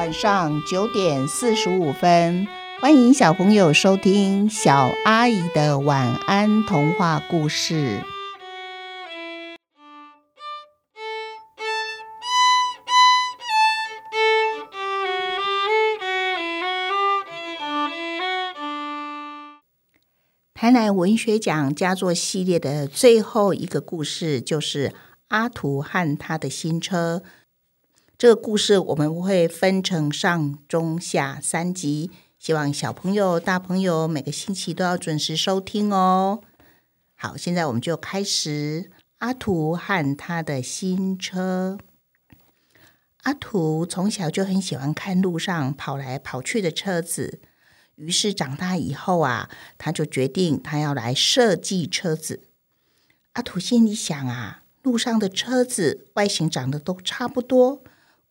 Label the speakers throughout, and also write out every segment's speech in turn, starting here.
Speaker 1: 晚上九点四十五分，欢迎小朋友收听小阿姨的晚安童话故事。台南文学奖佳作系列的最后一个故事，就是阿图和他的新车。这个故事我们会分成上、中、下三集，希望小朋友、大朋友每个星期都要准时收听哦。好，现在我们就开始阿图和他的新车。阿图从小就很喜欢看路上跑来跑去的车子，于是长大以后啊，他就决定他要来设计车子。阿图心里想啊，路上的车子外形长得都差不多。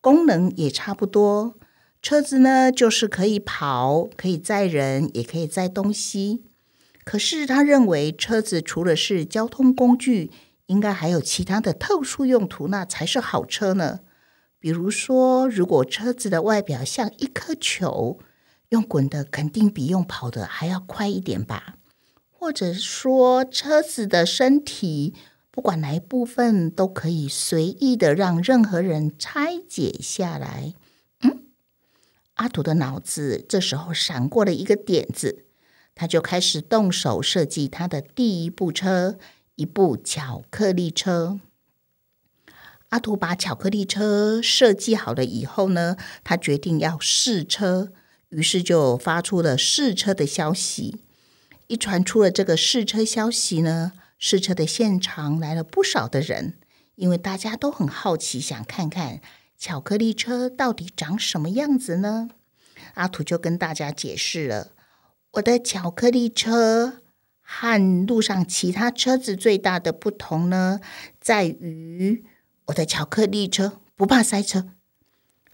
Speaker 1: 功能也差不多，车子呢就是可以跑，可以载人，也可以载东西。可是他认为车子除了是交通工具，应该还有其他的特殊用途，那才是好车呢。比如说，如果车子的外表像一颗球，用滚的肯定比用跑的还要快一点吧？或者说，车子的身体。不管哪一部分都可以随意的让任何人拆解下来。嗯，阿土的脑子这时候闪过了一个点子，他就开始动手设计他的第一部车——一部巧克力车。阿土把巧克力车设计好了以后呢，他决定要试车，于是就发出了试车的消息。一传出了这个试车消息呢。试车的现场来了不少的人，因为大家都很好奇，想看看巧克力车到底长什么样子呢？阿土就跟大家解释了：我的巧克力车和路上其他车子最大的不同呢，在于我的巧克力车不怕塞车。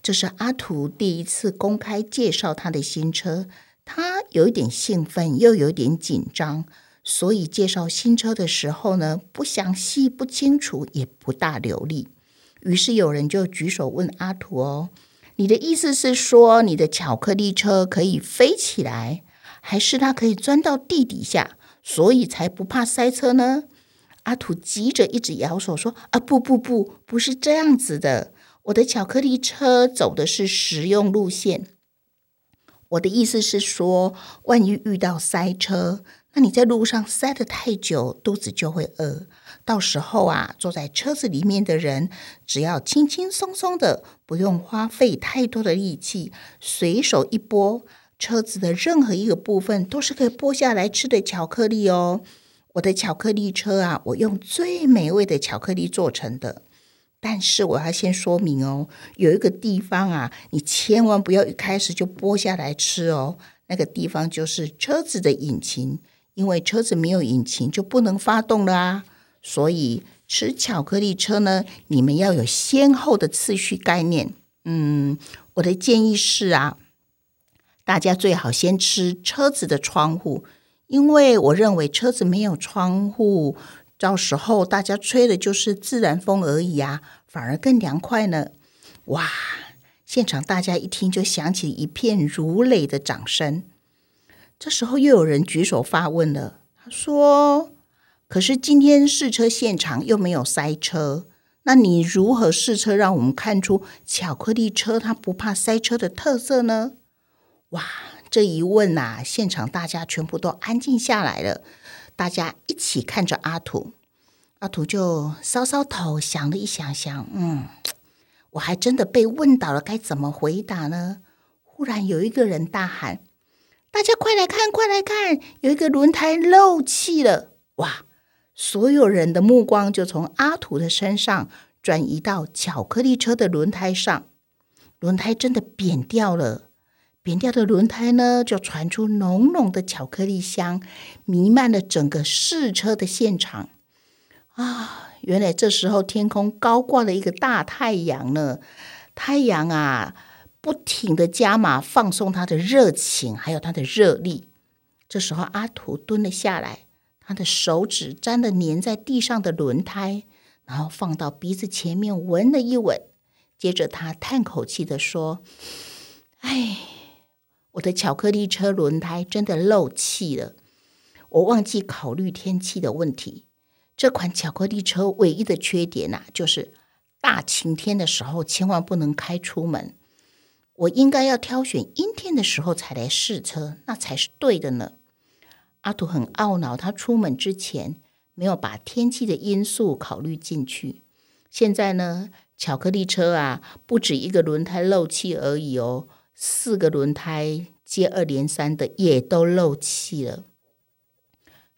Speaker 1: 这是阿土第一次公开介绍他的新车，他有一点兴奋，又有点紧张。所以介绍新车的时候呢，不详细、不清楚，也不大流利。于是有人就举手问阿土：“哦，你的意思是说，你的巧克力车可以飞起来，还是它可以钻到地底下，所以才不怕塞车呢？”阿土急着一直摇手说：“啊，不不不，不是这样子的。我的巧克力车走的是实用路线。我的意思是说，万一遇到塞车。”那你在路上塞得太久，肚子就会饿。到时候啊，坐在车子里面的人，只要轻轻松松的，不用花费太多的力气，随手一拨，车子的任何一个部分都是可以剥下来吃的巧克力哦。我的巧克力车啊，我用最美味的巧克力做成的。但是我要先说明哦，有一个地方啊，你千万不要一开始就剥下来吃哦。那个地方就是车子的引擎。因为车子没有引擎就不能发动了啊，所以吃巧克力车呢，你们要有先后的次序概念。嗯，我的建议是啊，大家最好先吃车子的窗户，因为我认为车子没有窗户，到时候大家吹的就是自然风而已啊，反而更凉快呢。哇，现场大家一听就响起一片如雷的掌声。这时候又有人举手发问了，他说：“可是今天试车现场又没有塞车，那你如何试车让我们看出巧克力车它不怕塞车的特色呢？”哇，这一问呐，现场大家全部都安静下来了，大家一起看着阿土，阿土就搔搔头，想了一想，想，嗯，我还真的被问倒了，该怎么回答呢？忽然有一个人大喊。大家快来看，快来看！有一个轮胎漏气了！哇！所有人的目光就从阿土的身上转移到巧克力车的轮胎上。轮胎真的扁掉了，扁掉的轮胎呢，就传出浓浓的巧克力香，弥漫了整个试车的现场。啊！原来这时候天空高挂了一个大太阳呢！太阳啊！不停的加码放松他的热情，还有他的热力。这时候，阿图蹲了下来，他的手指沾了粘在地上的轮胎，然后放到鼻子前面闻了一闻。接着，他叹口气的说：“哎，我的巧克力车轮胎真的漏气了，我忘记考虑天气的问题。这款巧克力车唯一的缺点呐，就是大晴天的时候千万不能开出门。我应该要挑选阴天的时候才来试车，那才是对的呢。阿土很懊恼，他出门之前没有把天气的因素考虑进去。现在呢，巧克力车啊，不止一个轮胎漏气而已哦，四个轮胎接二连三的也都漏气了。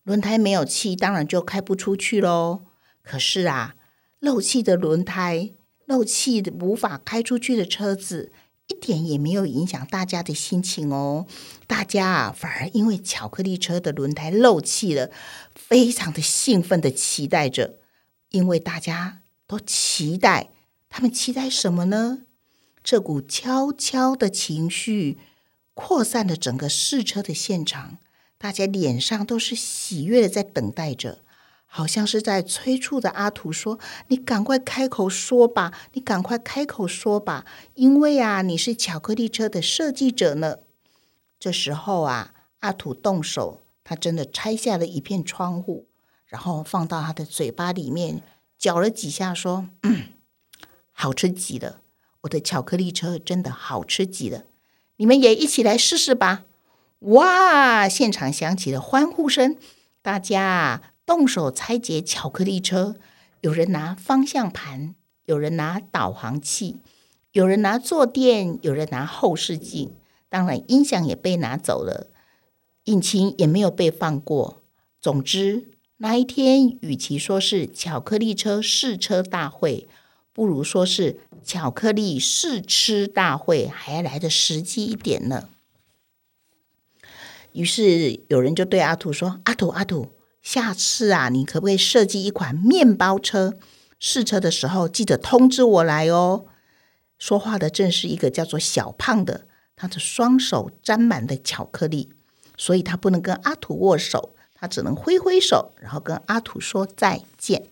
Speaker 1: 轮胎没有气，当然就开不出去喽。可是啊，漏气的轮胎、漏气的无法开出去的车子，一点也没有影响大家的心情哦。大家啊，反而因为巧克力车的轮胎漏气了，非常的兴奋的期待着。因为大家都期待，他们期待什么呢？这股悄悄的情绪扩散了整个试车的现场。大家脸上都是喜悦的，在等待着，好像是在催促的阿图说：“你赶快开口说吧，你赶快开口说吧，因为啊，你是巧克力车的设计者呢。”这时候啊，阿土动手，他真的拆下了一片窗户，然后放到他的嘴巴里面嚼了几下，说：“嗯，好吃极了，我的巧克力车真的好吃极了，你们也一起来试试吧。”哇！现场响起了欢呼声，大家动手拆解巧克力车。有人拿方向盘，有人拿导航器，有人拿坐垫，有人拿后视镜。当然，音响也被拿走了，引擎也没有被放过。总之，那一天与其说是巧克力车试车大会，不如说是巧克力试吃大会，还来的实际一点呢。于是有人就对阿土说：“阿土，阿土，下次啊，你可不可以设计一款面包车？试车的时候记得通知我来哦。”说话的正是一个叫做小胖的，他的双手沾满了巧克力，所以他不能跟阿土握手，他只能挥挥手，然后跟阿土说再见。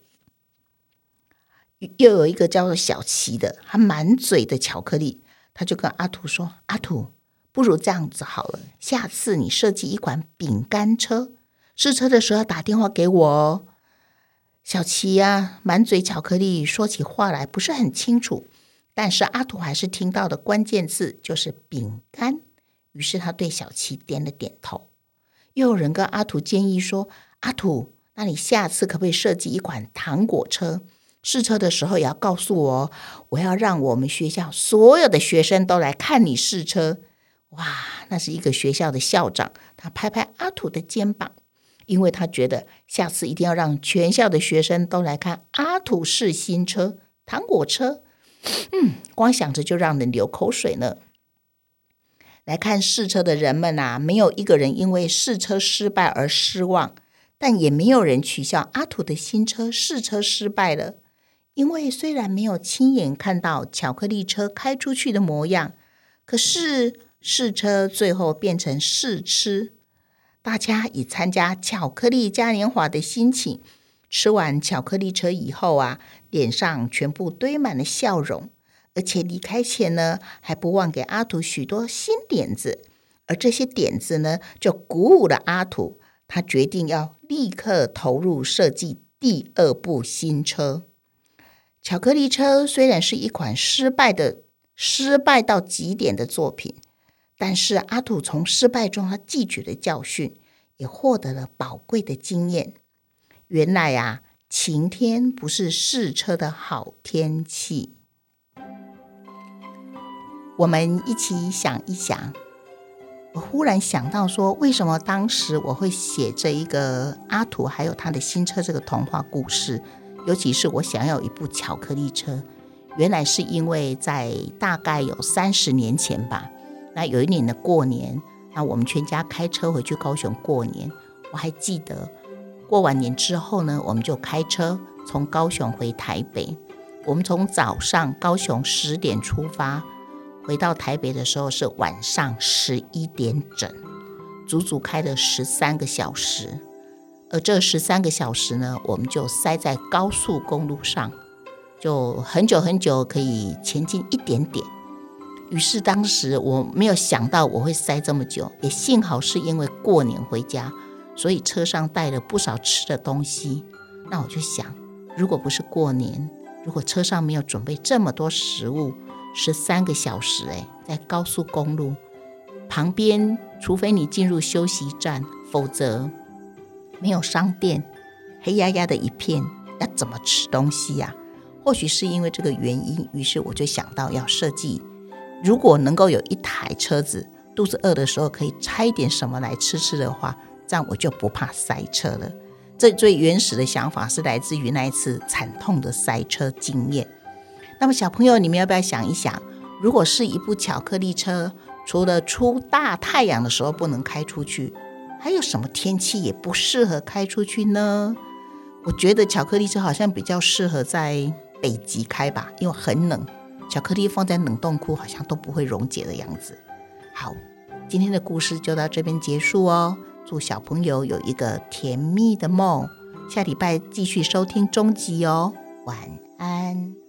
Speaker 1: 又有一个叫做小齐的，他满嘴的巧克力，他就跟阿土说：“阿土。”不如这样子好了，下次你设计一款饼干车，试车的时候打电话给我哦。小齐呀，满嘴巧克力，说起话来不是很清楚，但是阿土还是听到的关键字就是饼干，于是他对小齐点了点头。又有人跟阿土建议说：“阿土，那你下次可不可以设计一款糖果车？试车的时候也要告诉我，我要让我们学校所有的学生都来看你试车。”哇，那是一个学校的校长，他拍拍阿土的肩膀，因为他觉得下次一定要让全校的学生都来看阿土试新车糖果车。嗯，光想着就让人流口水呢。来看试车的人们啊，没有一个人因为试车失败而失望，但也没有人取笑阿土的新车试车失败了，因为虽然没有亲眼看到巧克力车开出去的模样，可是。试车最后变成试吃，大家以参加巧克力嘉年华的心情，吃完巧克力车以后啊，脸上全部堆满了笑容，而且离开前呢，还不忘给阿土许多新点子，而这些点子呢，就鼓舞了阿土，他决定要立刻投入设计第二部新车。巧克力车虽然是一款失败的、失败到极点的作品。但是阿土从失败中，他汲取了教训，也获得了宝贵的经验。原来啊，晴天不是试车的好天气。我们一起想一想。我忽然想到说，为什么当时我会写这一个阿土还有他的新车这个童话故事？尤其是我想要一部巧克力车，原来是因为在大概有三十年前吧。那有一年的过年，那我们全家开车回去高雄过年。我还记得，过完年之后呢，我们就开车从高雄回台北。我们从早上高雄十点出发，回到台北的时候是晚上十一点整，足足开了十三个小时。而这十三个小时呢，我们就塞在高速公路上，就很久很久可以前进一点点。于是当时我没有想到我会塞这么久，也幸好是因为过年回家，所以车上带了不少吃的东西。那我就想，如果不是过年，如果车上没有准备这么多食物，十三个小时诶，在高速公路旁边，除非你进入休息站，否则没有商店，黑压压的一片，要怎么吃东西呀？或许是因为这个原因，于是我就想到要设计。如果能够有一台车子，肚子饿的时候可以拆点什么来吃吃的话，这样我就不怕塞车了。这最原始的想法是来自于那一次惨痛的塞车经验。那么小朋友，你们要不要想一想，如果是一部巧克力车，除了出大太阳的时候不能开出去，还有什么天气也不适合开出去呢？我觉得巧克力车好像比较适合在北极开吧，因为很冷。巧克力放在冷冻库好像都不会溶解的样子。好，今天的故事就到这边结束哦。祝小朋友有一个甜蜜的梦。下礼拜继续收听终集哦。晚安。